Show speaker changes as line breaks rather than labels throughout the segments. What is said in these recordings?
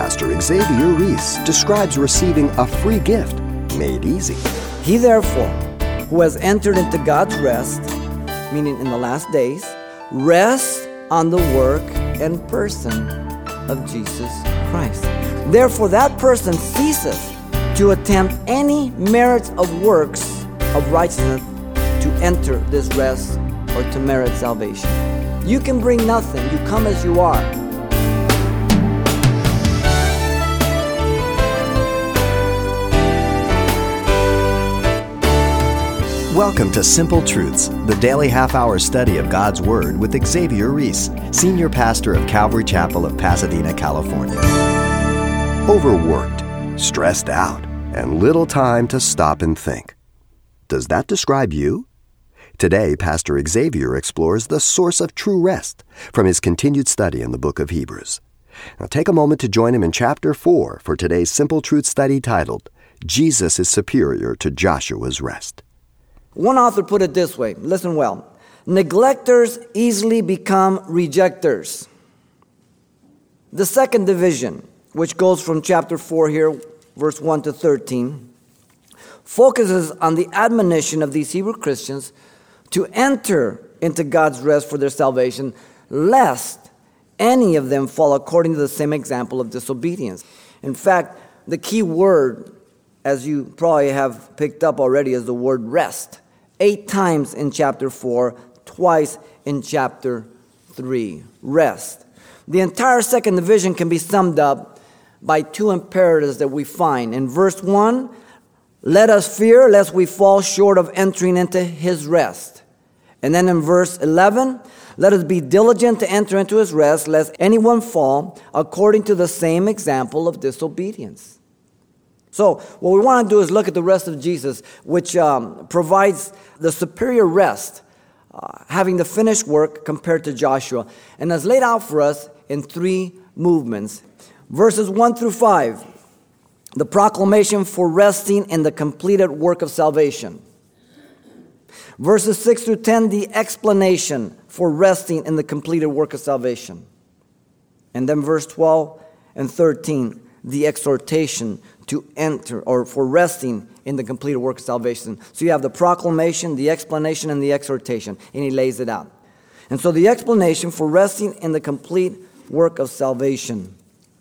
Pastor Xavier Reese describes receiving a free gift made easy.
He therefore, who has entered into God's rest, meaning in the last days, rests on the work and person of Jesus Christ. Therefore, that person ceases to attempt any merits of works of righteousness to enter this rest or to merit salvation. You can bring nothing, you come as you are.
Welcome to Simple Truths, the daily half hour study of God's Word with Xavier Reese, Senior Pastor of Calvary Chapel of Pasadena, California. Overworked, stressed out, and little time to stop and think. Does that describe you? Today, Pastor Xavier explores the source of true rest from his continued study in the book of Hebrews. Now, take a moment to join him in chapter 4 for today's Simple Truth study titled, Jesus is Superior to Joshua's Rest.
One author put it this way listen well. Neglectors easily become rejectors. The second division, which goes from chapter 4 here, verse 1 to 13, focuses on the admonition of these Hebrew Christians to enter into God's rest for their salvation, lest any of them fall according to the same example of disobedience. In fact, the key word, as you probably have picked up already, is the word rest. Eight times in chapter 4, twice in chapter 3. Rest. The entire second division can be summed up by two imperatives that we find. In verse 1, let us fear lest we fall short of entering into his rest. And then in verse 11, let us be diligent to enter into his rest, lest anyone fall according to the same example of disobedience. So, what we want to do is look at the rest of Jesus, which um, provides the superior rest, uh, having the finished work compared to Joshua, and is laid out for us in three movements. Verses 1 through 5 the proclamation for resting in the completed work of salvation. Verses 6 through 10, the explanation for resting in the completed work of salvation. And then verse 12 and 13, the exhortation to enter or for resting in the completed work of salvation. So you have the proclamation, the explanation, and the exhortation, and he lays it out. And so the explanation for resting in the complete work of salvation.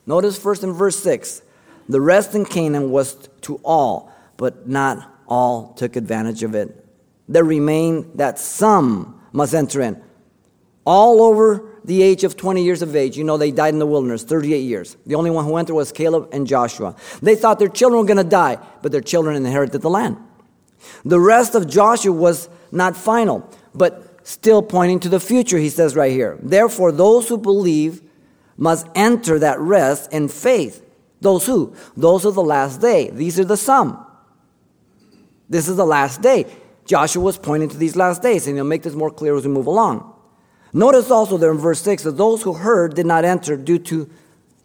Notice first in verse 6 the rest in Canaan was to all, but not all took advantage of it. There remained that some must enter in. All over the age of 20 years of age, you know, they died in the wilderness, 38 years. The only one who entered was Caleb and Joshua. They thought their children were going to die, but their children inherited the land. The rest of Joshua was not final, but still pointing to the future, he says right here. Therefore, those who believe must enter that rest in faith. Those who? Those of the last day. These are the some. This is the last day. Joshua was pointing to these last days, and he'll make this more clear as we move along. Notice also there in verse 6 that those who heard did not enter due to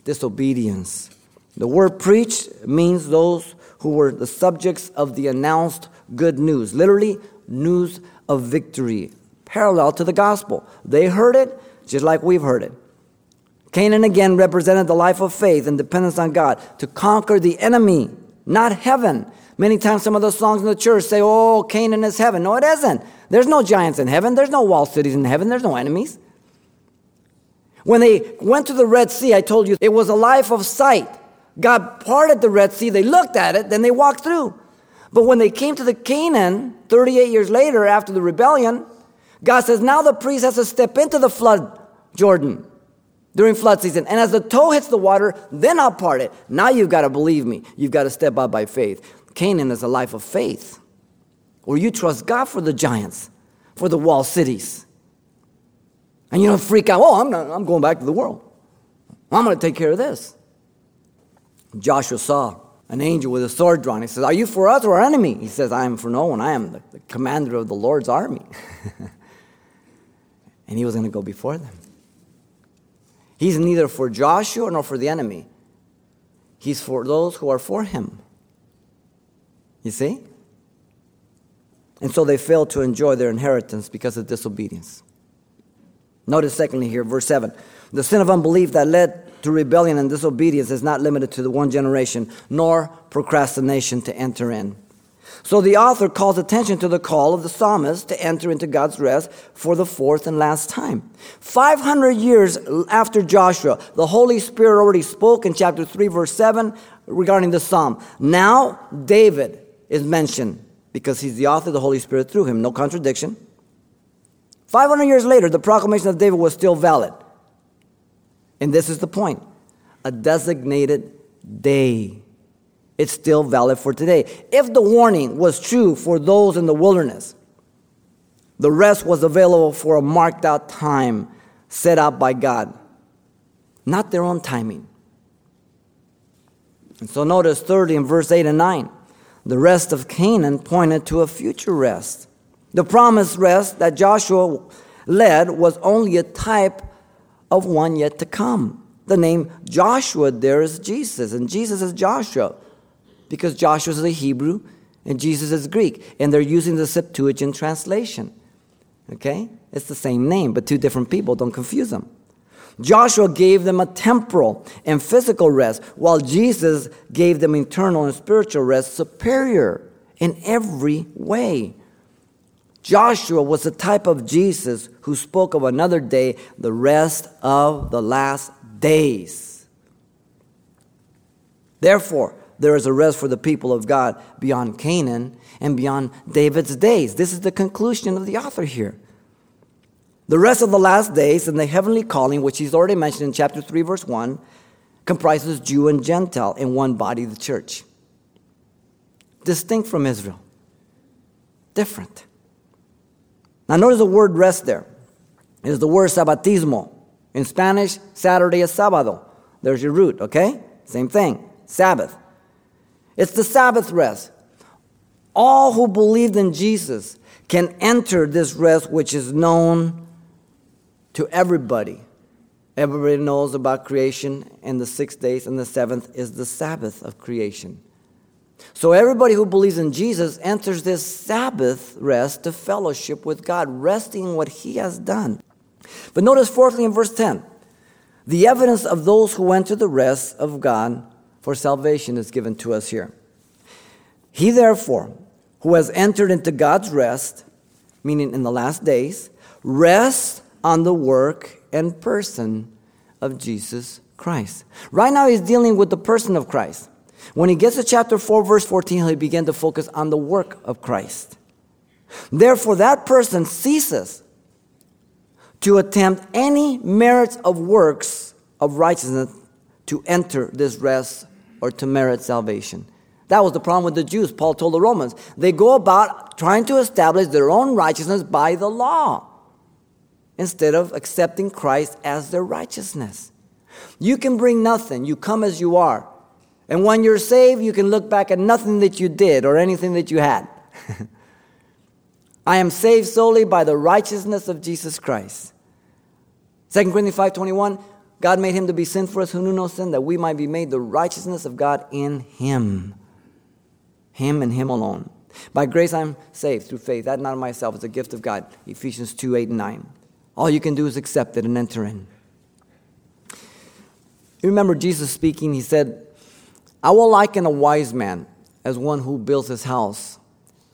disobedience. The word preached means those who were the subjects of the announced good news, literally, news of victory, parallel to the gospel. They heard it just like we've heard it. Canaan again represented the life of faith and dependence on God to conquer the enemy, not heaven. Many times, some of those songs in the church say, Oh, Canaan is heaven. No, it isn't. There's no giants in heaven. There's no walled cities in heaven. There's no enemies. When they went to the Red Sea, I told you it was a life of sight. God parted the Red Sea. They looked at it, then they walked through. But when they came to the Canaan, 38 years later after the rebellion, God says, Now the priest has to step into the flood, Jordan during flood season. And as the toe hits the water, then I'll part it. Now you've got to believe me. You've got to step out by faith. Canaan is a life of faith where you trust God for the giants, for the wall cities. And you don't freak out, oh, I'm, not, I'm going back to the world. I'm going to take care of this. Joshua saw an angel with a sword drawn. He says, Are you for us or our enemy? He says, I am for no one. I am the, the commander of the Lord's army. and he was going to go before them. He's neither for Joshua nor for the enemy. He's for those who are for him. You see? And so they failed to enjoy their inheritance because of disobedience. Notice, secondly, here, verse 7 the sin of unbelief that led to rebellion and disobedience is not limited to the one generation, nor procrastination to enter in. So the author calls attention to the call of the psalmist to enter into God's rest for the fourth and last time. 500 years after Joshua, the Holy Spirit already spoke in chapter 3, verse 7 regarding the psalm. Now, David is mentioned because he's the author of the Holy Spirit through him. No contradiction. 500 years later, the proclamation of David was still valid. And this is the point a designated day it's still valid for today. If the warning was true for those in the wilderness, the rest was available for a marked out time set out by God, not their own timing. And so notice 30 in verse 8 and 9. The rest of Canaan pointed to a future rest. The promised rest that Joshua led was only a type of one yet to come. The name Joshua there is Jesus, and Jesus is Joshua because Joshua is a Hebrew and Jesus is Greek, and they're using the Septuagint translation. Okay? It's the same name, but two different people. Don't confuse them. Joshua gave them a temporal and physical rest, while Jesus gave them eternal and spiritual rest, superior in every way. Joshua was the type of Jesus who spoke of another day, the rest of the last days. Therefore, there is a rest for the people of God beyond Canaan and beyond David's days. This is the conclusion of the author here. The rest of the last days and the heavenly calling, which he's already mentioned in chapter 3, verse 1, comprises Jew and Gentile in one body, the church. Distinct from Israel. Different. Now, notice the word rest there. It is the word sabbatismo. In Spanish, Saturday is sábado. There's your root, okay? Same thing. Sabbath. It's the Sabbath rest. All who believed in Jesus can enter this rest, which is known to everybody. Everybody knows about creation and the six days, and the seventh is the Sabbath of creation. So everybody who believes in Jesus enters this Sabbath rest to fellowship with God, resting in what He has done. But notice, fourthly, in verse 10, the evidence of those who enter the rest of God for salvation is given to us here. He, therefore, who has entered into God's rest, meaning in the last days, rests on the work and person of Jesus Christ. Right now, he's dealing with the person of Christ. When he gets to chapter 4, verse 14, he'll begin to focus on the work of Christ. Therefore, that person ceases to attempt any merits of works of righteousness to enter this rest or to merit salvation. That was the problem with the Jews. Paul told the Romans. They go about trying to establish their own righteousness by the law instead of accepting Christ as their righteousness. You can bring nothing, you come as you are. And when you're saved, you can look back at nothing that you did or anything that you had. I am saved solely by the righteousness of Jesus Christ. 2 Corinthians 5:21 God made him to be sin for us who knew no sin, that we might be made the righteousness of God in him. Him and him alone. By grace I'm saved through faith. That not of myself, it's a gift of God. Ephesians 2 8 and 9. All you can do is accept it and enter in. You remember Jesus speaking, he said, I will liken a wise man as one who builds his house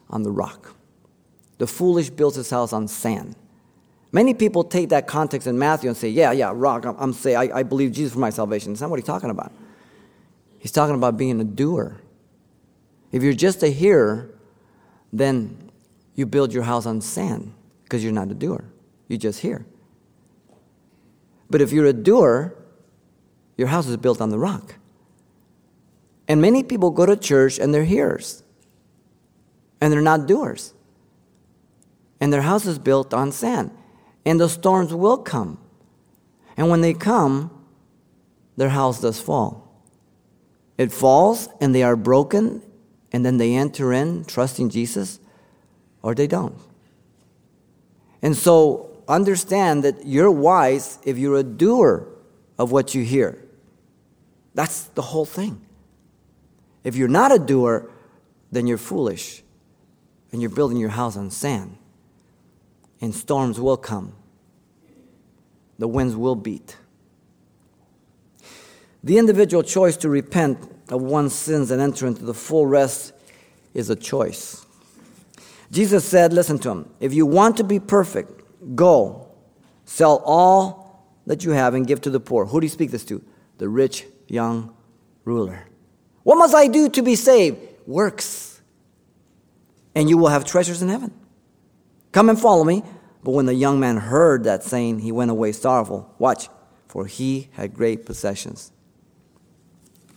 on the rock. The foolish builds his house on sand. Many people take that context in Matthew and say, Yeah, yeah, rock, I'm, I'm say, I, I believe Jesus for my salvation. That's not what he's talking about. He's talking about being a doer. If you're just a hearer, then you build your house on sand because you're not a doer. You just hear. But if you're a doer, your house is built on the rock. And many people go to church and they're hearers, and they're not doers. And their house is built on sand and the storms will come. And when they come, their house does fall. It falls and they are broken, and then they enter in trusting Jesus, or they don't. And so understand that you're wise if you're a doer of what you hear. That's the whole thing. If you're not a doer, then you're foolish and you're building your house on sand and storms will come. The winds will beat. The individual choice to repent of one's sins and enter into the full rest is a choice. Jesus said, Listen to him, if you want to be perfect, go, sell all that you have and give to the poor. Who do you speak this to? The rich young ruler. What must I do to be saved? Works. And you will have treasures in heaven. Come and follow me. But when the young man heard that saying, he went away sorrowful. Watch, for he had great possessions.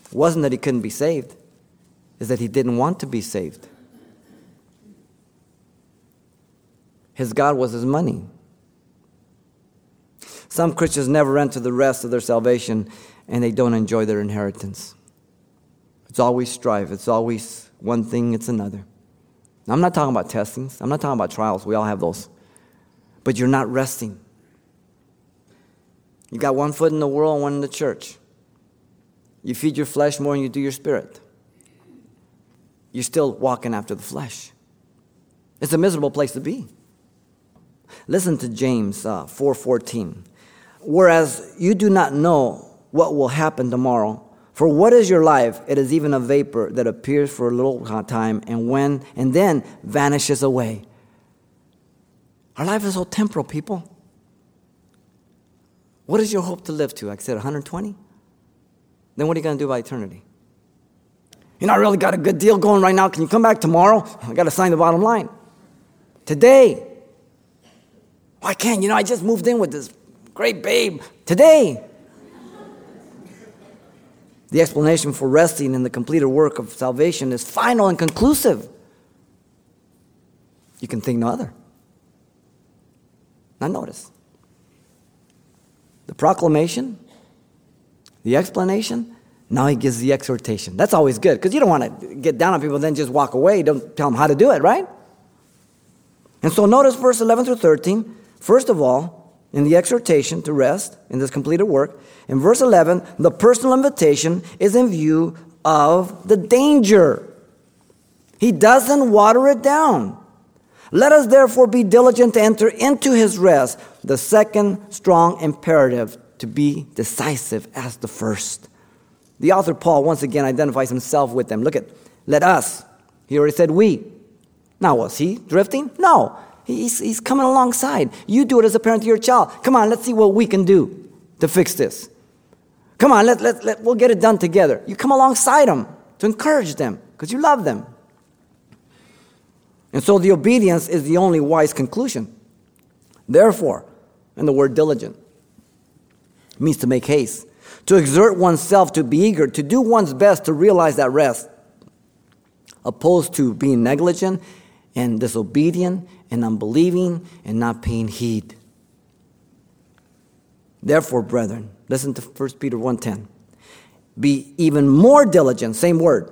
It wasn't that he couldn't be saved, is that he didn't want to be saved. His God was his money. Some Christians never enter the rest of their salvation and they don't enjoy their inheritance. It's always strife, it's always one thing, it's another. I'm not talking about testings, I'm not talking about trials. We all have those. But you're not resting. You got one foot in the world and one in the church. You feed your flesh more than you do your spirit. You're still walking after the flesh. It's a miserable place to be. Listen to James uh, 4:14. Whereas you do not know what will happen tomorrow, for what is your life? It is even a vapor that appears for a little time and when and then vanishes away. Our life is so temporal, people. What is your hope to live to? Like I said, 120? Then what are you going to do by eternity? You know, I really got a good deal going right now. Can you come back tomorrow? I got to sign the bottom line. Today. Why can't? You know, I just moved in with this great babe. Today. The explanation for resting in the completed work of salvation is final and conclusive. You can think no other. Now, notice the proclamation the explanation, now he gives the exhortation. That's always good because you don't want to get down on people and then just walk away. Don't tell them how to do it, right? And so notice verse 11 through 13. First of all, in the exhortation to rest in this completed work, in verse 11, the personal invitation is in view of the danger. He doesn't water it down. Let us therefore be diligent to enter into his rest, the second strong imperative to be decisive as the first. The author Paul once again identifies himself with them. Look at, let us. He already said we. Now, was he drifting? No. He's, he's coming alongside. You do it as a parent to your child. Come on, let's see what we can do to fix this. Come on, let, let, let, we'll get it done together. You come alongside them to encourage them because you love them. And so the obedience is the only wise conclusion. Therefore, and the word diligent, means to make haste, to exert oneself, to be eager, to do one's best to realize that rest, opposed to being negligent and disobedient and unbelieving and not paying heed. Therefore, brethren, listen to 1 Peter 1:10. Be even more diligent, same word,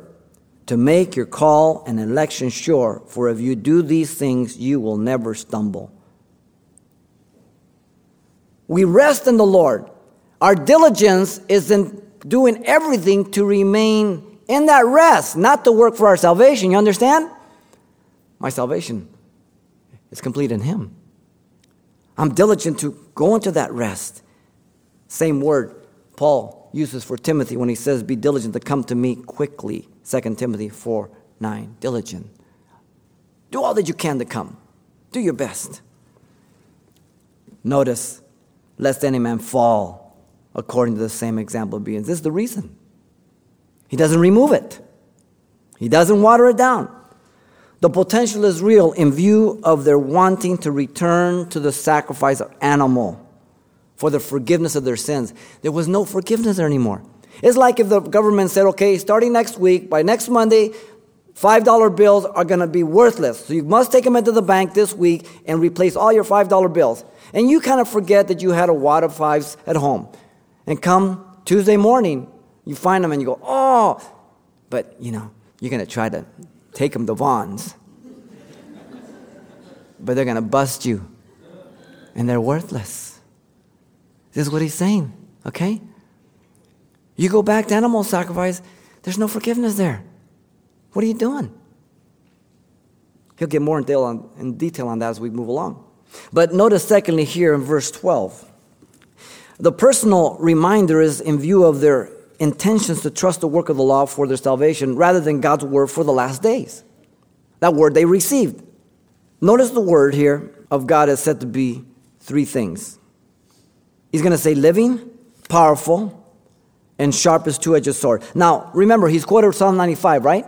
to make your call and election sure, for if you do these things, you will never stumble. We rest in the Lord. Our diligence is in doing everything to remain in that rest, not to work for our salvation. You understand? My salvation is complete in Him. I'm diligent to go into that rest. Same word Paul uses for Timothy when he says, Be diligent to come to me quickly. 2 Timothy 4 9. Diligent. Do all that you can to come. Do your best. Notice, lest any man fall according to the same example of beings. This is the reason. He doesn't remove it, he doesn't water it down. The potential is real in view of their wanting to return to the sacrifice of animal for the forgiveness of their sins. There was no forgiveness anymore. It's like if the government said, okay, starting next week, by next Monday, $5 bills are going to be worthless. So you must take them into the bank this week and replace all your $5 bills. And you kind of forget that you had a wad of fives at home. And come Tuesday morning, you find them and you go, oh, but you know, you're going to try to take them to Vons. but they're going to bust you. And they're worthless. This is what he's saying, okay? You go back to animal sacrifice, there's no forgiveness there. What are you doing? He'll get more in detail on, in detail on that as we move along. But notice, secondly, here in verse 12 the personal reminder is in view of their intentions to trust the work of the law for their salvation rather than God's word for the last days. That word they received. Notice the word here of God is said to be three things. He's going to say living, powerful, and sharp as two-edged sword. Now, remember, he's quoted Psalm 95, right?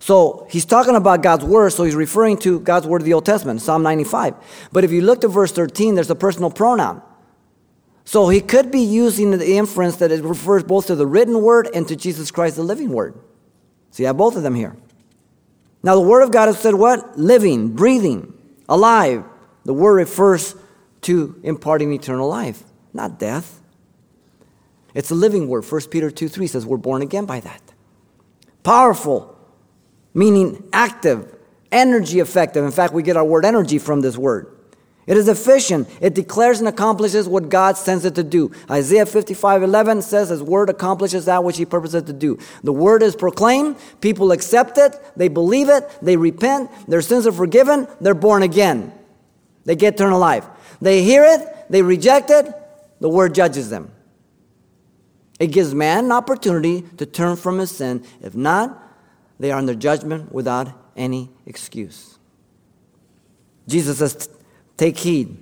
So he's talking about God's word, so he's referring to God's word of the Old Testament, Psalm 95. But if you look to verse 13, there's a personal pronoun. So he could be using the inference that it refers both to the written word and to Jesus Christ, the living word. So you have both of them here. Now, the word of God has said what? Living, breathing, alive. The word refers to imparting eternal life, not death. It's a living word. 1 Peter 2 3 says we're born again by that. Powerful, meaning active, energy effective. In fact, we get our word energy from this word. It is efficient. It declares and accomplishes what God sends it to do. Isaiah 55 11 says, His word accomplishes that which He purposes to do. The word is proclaimed, people accept it, they believe it, they repent, their sins are forgiven, they're born again. They get eternal life. They hear it, they reject it, the word judges them. It gives man an opportunity to turn from his sin. If not, they are under judgment without any excuse. Jesus says, Take heed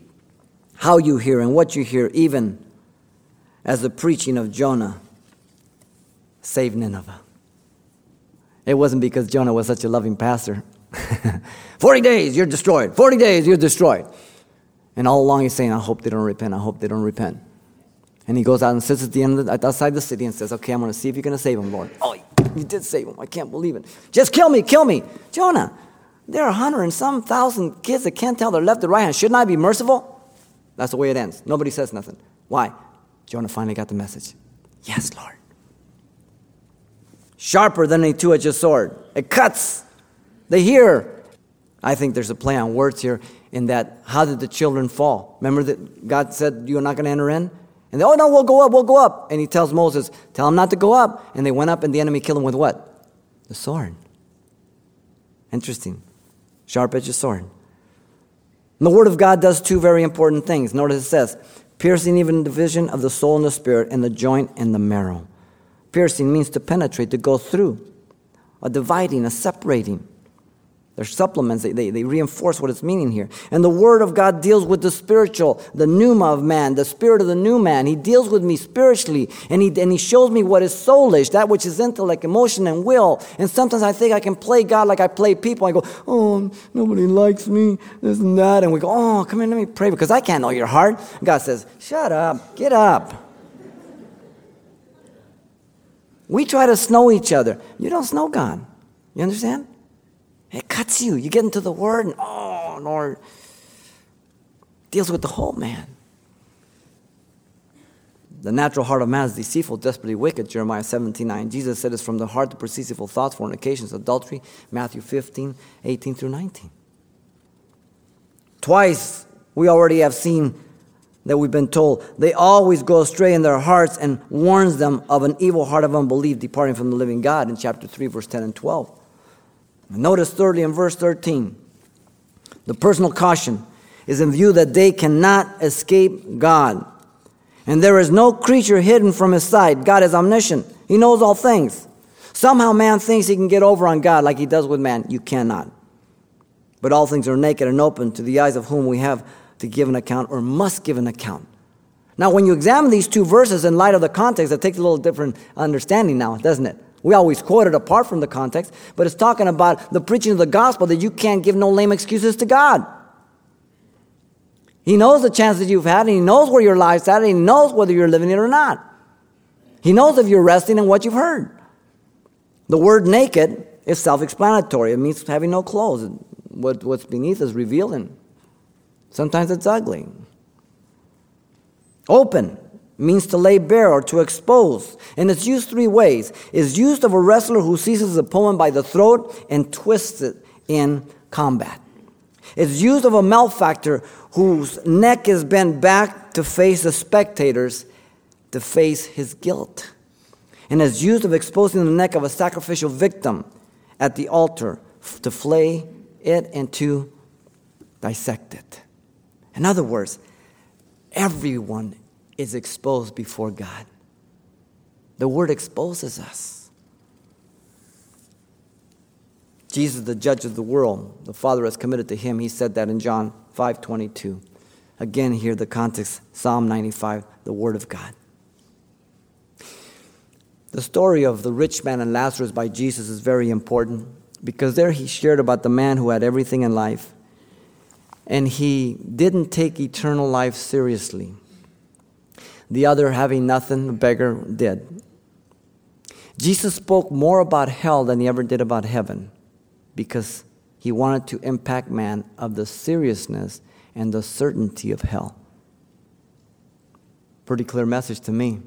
how you hear and what you hear, even as the preaching of Jonah saved Nineveh. It wasn't because Jonah was such a loving pastor. 40 days, you're destroyed. 40 days, you're destroyed. And all along he's saying, I hope they don't repent. I hope they don't repent. And he goes out and sits at the end, the, outside the city, and says, Okay, I'm going to see if you're going to save him, Lord. Oh, you did save him. I can't believe it. Just kill me, kill me. Jonah, there are a hundred and some thousand kids that can't tell their left or right hand. Shouldn't I be merciful? That's the way it ends. Nobody says nothing. Why? Jonah finally got the message. Yes, Lord. Sharper than a two edged sword. It cuts. They hear. I think there's a play on words here in that how did the children fall? Remember that God said, You're not going to enter in? And they, oh no, we'll go up, we'll go up. And he tells Moses, Tell them not to go up. And they went up, and the enemy killed them with what? The sword. Interesting sharp as edged sword. The Word of God does two very important things. Notice it says, piercing even the division of the soul and the spirit, and the joint and the marrow. Piercing means to penetrate, to go through, a dividing, a separating. They're supplements, they, they, they, reinforce what it's meaning here. And the Word of God deals with the spiritual, the pneuma of man, the spirit of the new man. He deals with me spiritually, and he, and he shows me what is soulish, that which is intellect, emotion, and will. And sometimes I think I can play God like I play people. I go, oh, nobody likes me, this and that. And we go, oh, come here, let me pray, because I can't know your heart. God says, shut up, get up. We try to snow each other. You don't snow God. You understand? It cuts you. You get into the Word, and oh, Lord, deals with the whole man. The natural heart of man is deceitful, desperately wicked, Jeremiah 17 9. Jesus said it's from the heart the proceeds evil thoughts, fornications, adultery, Matthew 15 18 through 19. Twice we already have seen that we've been told they always go astray in their hearts and warns them of an evil heart of unbelief departing from the living God in chapter 3, verse 10 and 12. Notice thirdly in verse 13, the personal caution is in view that they cannot escape God. And there is no creature hidden from his sight. God is omniscient. He knows all things. Somehow man thinks he can get over on God like he does with man. You cannot. But all things are naked and open to the eyes of whom we have to give an account or must give an account. Now, when you examine these two verses in light of the context, it takes a little different understanding now, doesn't it? We always quote it apart from the context, but it's talking about the preaching of the gospel that you can't give no lame excuses to God. He knows the chances you've had, and He knows where your life's at, and He knows whether you're living it or not. He knows if you're resting in what you've heard. The word naked is self explanatory, it means having no clothes. What, what's beneath is revealing. Sometimes it's ugly. Open means to lay bare or to expose. And it's used three ways. It's used of a wrestler who seizes his opponent by the throat and twists it in combat. It's used of a malefactor whose neck is bent back to face the spectators, to face his guilt. And it's used of exposing the neck of a sacrificial victim at the altar to flay it and to dissect it. In other words, everyone is exposed before God. The Word exposes us. Jesus, the judge of the world, the Father has committed to him. He said that in John 5 22. Again, here the context Psalm 95, the Word of God. The story of the rich man and Lazarus by Jesus is very important because there he shared about the man who had everything in life and he didn't take eternal life seriously. The other, having nothing, the beggar, did. Jesus spoke more about hell than he ever did about heaven because he wanted to impact man of the seriousness and the certainty of hell. Pretty clear message to me.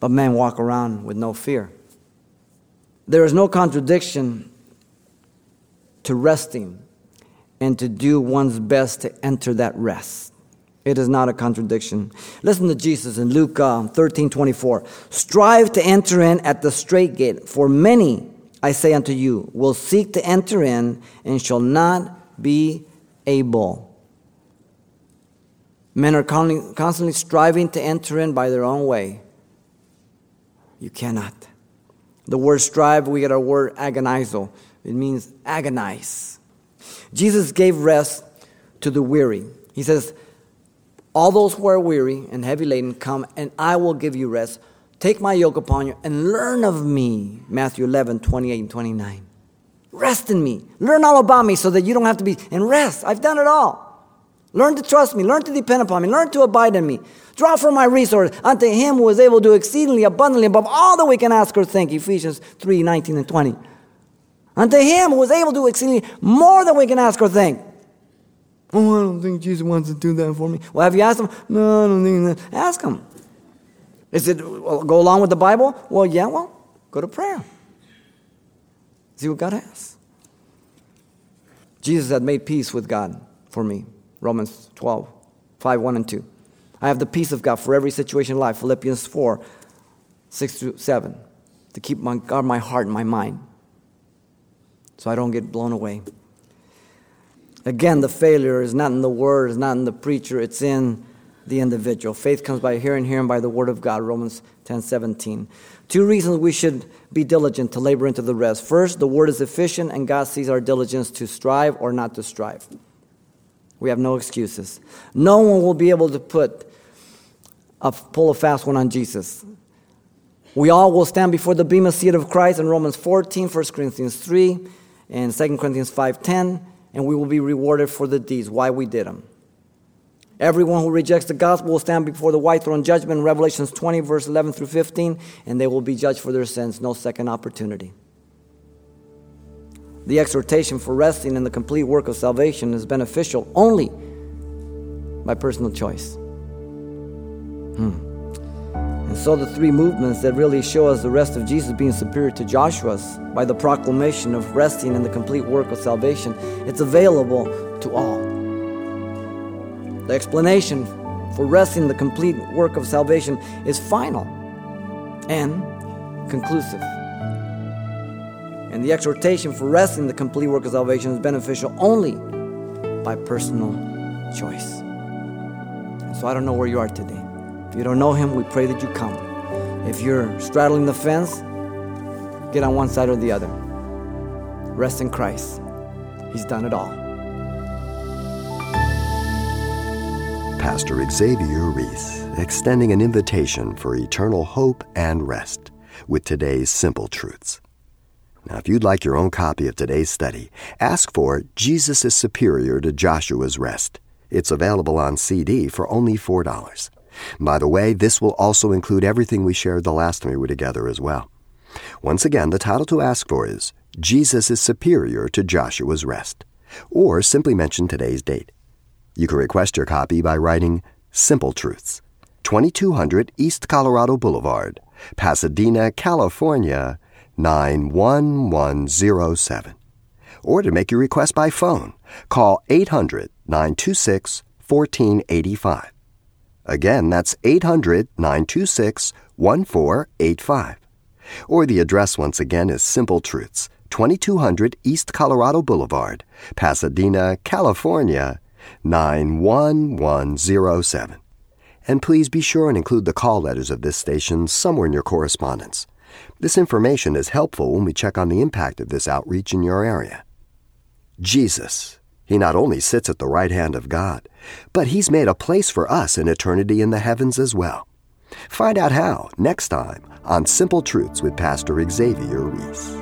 But men walk around with no fear. There is no contradiction to resting and to do one's best to enter that rest. It is not a contradiction. Listen to Jesus in Luke uh, 13 24. Strive to enter in at the straight gate, for many, I say unto you, will seek to enter in and shall not be able. Men are constantly striving to enter in by their own way. You cannot. The word strive, we get our word agonizo. It means agonize. Jesus gave rest to the weary. He says, All those who are weary and heavy laden, come and I will give you rest. Take my yoke upon you and learn of me. Matthew 11, 28 and 29. Rest in me. Learn all about me so that you don't have to be in rest. I've done it all. Learn to trust me. Learn to depend upon me. Learn to abide in me. Draw from my resource unto him who is able to do exceedingly abundantly above all that we can ask or think. Ephesians 3 19 and 20. Unto him who is able to do exceedingly more than we can ask or think. Oh, I don't think Jesus wants to do that for me. Well, have you asked him? No, I don't think that. Ask him. Is it go along with the Bible? Well, yeah, well, go to prayer. See what God has. Jesus had made peace with God for me. Romans 12, 5, 1 and 2. I have the peace of God for every situation in life. Philippians 4, 6 through 7. To keep my, guard my heart and my mind so I don't get blown away. Again, the failure is not in the word, it's not in the preacher, it's in the individual. Faith comes by hearing, hearing by the word of God, Romans 10 17. Two reasons we should be diligent to labor into the rest. First, the word is efficient, and God sees our diligence to strive or not to strive. We have no excuses. No one will be able to put a, pull a fast one on Jesus. We all will stand before the bema seat of Christ in Romans 14, 1 Corinthians 3, and 2 Corinthians 5.10, and we will be rewarded for the deeds, why we did them. Everyone who rejects the gospel will stand before the white throne judgment Revelations 20, verse 11 through 15, and they will be judged for their sins. No second opportunity. The exhortation for resting in the complete work of salvation is beneficial only by personal choice. Hmm. And so, the three movements that really show us the rest of Jesus being superior to Joshua's by the proclamation of resting in the complete work of salvation, it's available to all. The explanation for resting in the complete work of salvation is final and conclusive. And the exhortation for resting the complete work of salvation is beneficial only by personal choice. So I don't know where you are today. If you don't know Him, we pray that you come. If you're straddling the fence, get on one side or the other. Rest in Christ. He's done it all.
Pastor Xavier Reese, extending an invitation for eternal hope and rest with today's simple truths. Now, if you'd like your own copy of today's study, ask for Jesus is Superior to Joshua's Rest. It's available on CD for only $4. By the way, this will also include everything we shared the last time we were together as well. Once again, the title to ask for is Jesus is Superior to Joshua's Rest, or simply mention today's date. You can request your copy by writing Simple Truths, 2200 East Colorado Boulevard, Pasadena, California 91107. Or to make your request by phone, call 800 926 1485. Again, that's 800 926 1485. Or the address once again is Simple Truths, 2200 East Colorado Boulevard, Pasadena, California 91107. And please be sure and include the call letters of this station somewhere in your correspondence. This information is helpful when we check on the impact of this outreach in your area. Jesus. He not only sits at the right hand of God, but He's made a place for us in eternity in the heavens as well. Find out how next time on Simple Truths with Pastor Xavier Reese.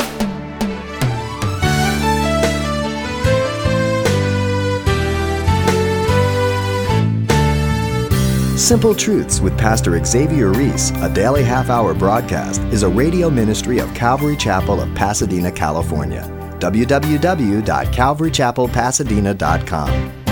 Simple Truths with Pastor Xavier Reese, a daily half hour broadcast, is a radio ministry of Calvary Chapel of Pasadena, California. www.calvarychapelpasadena.com.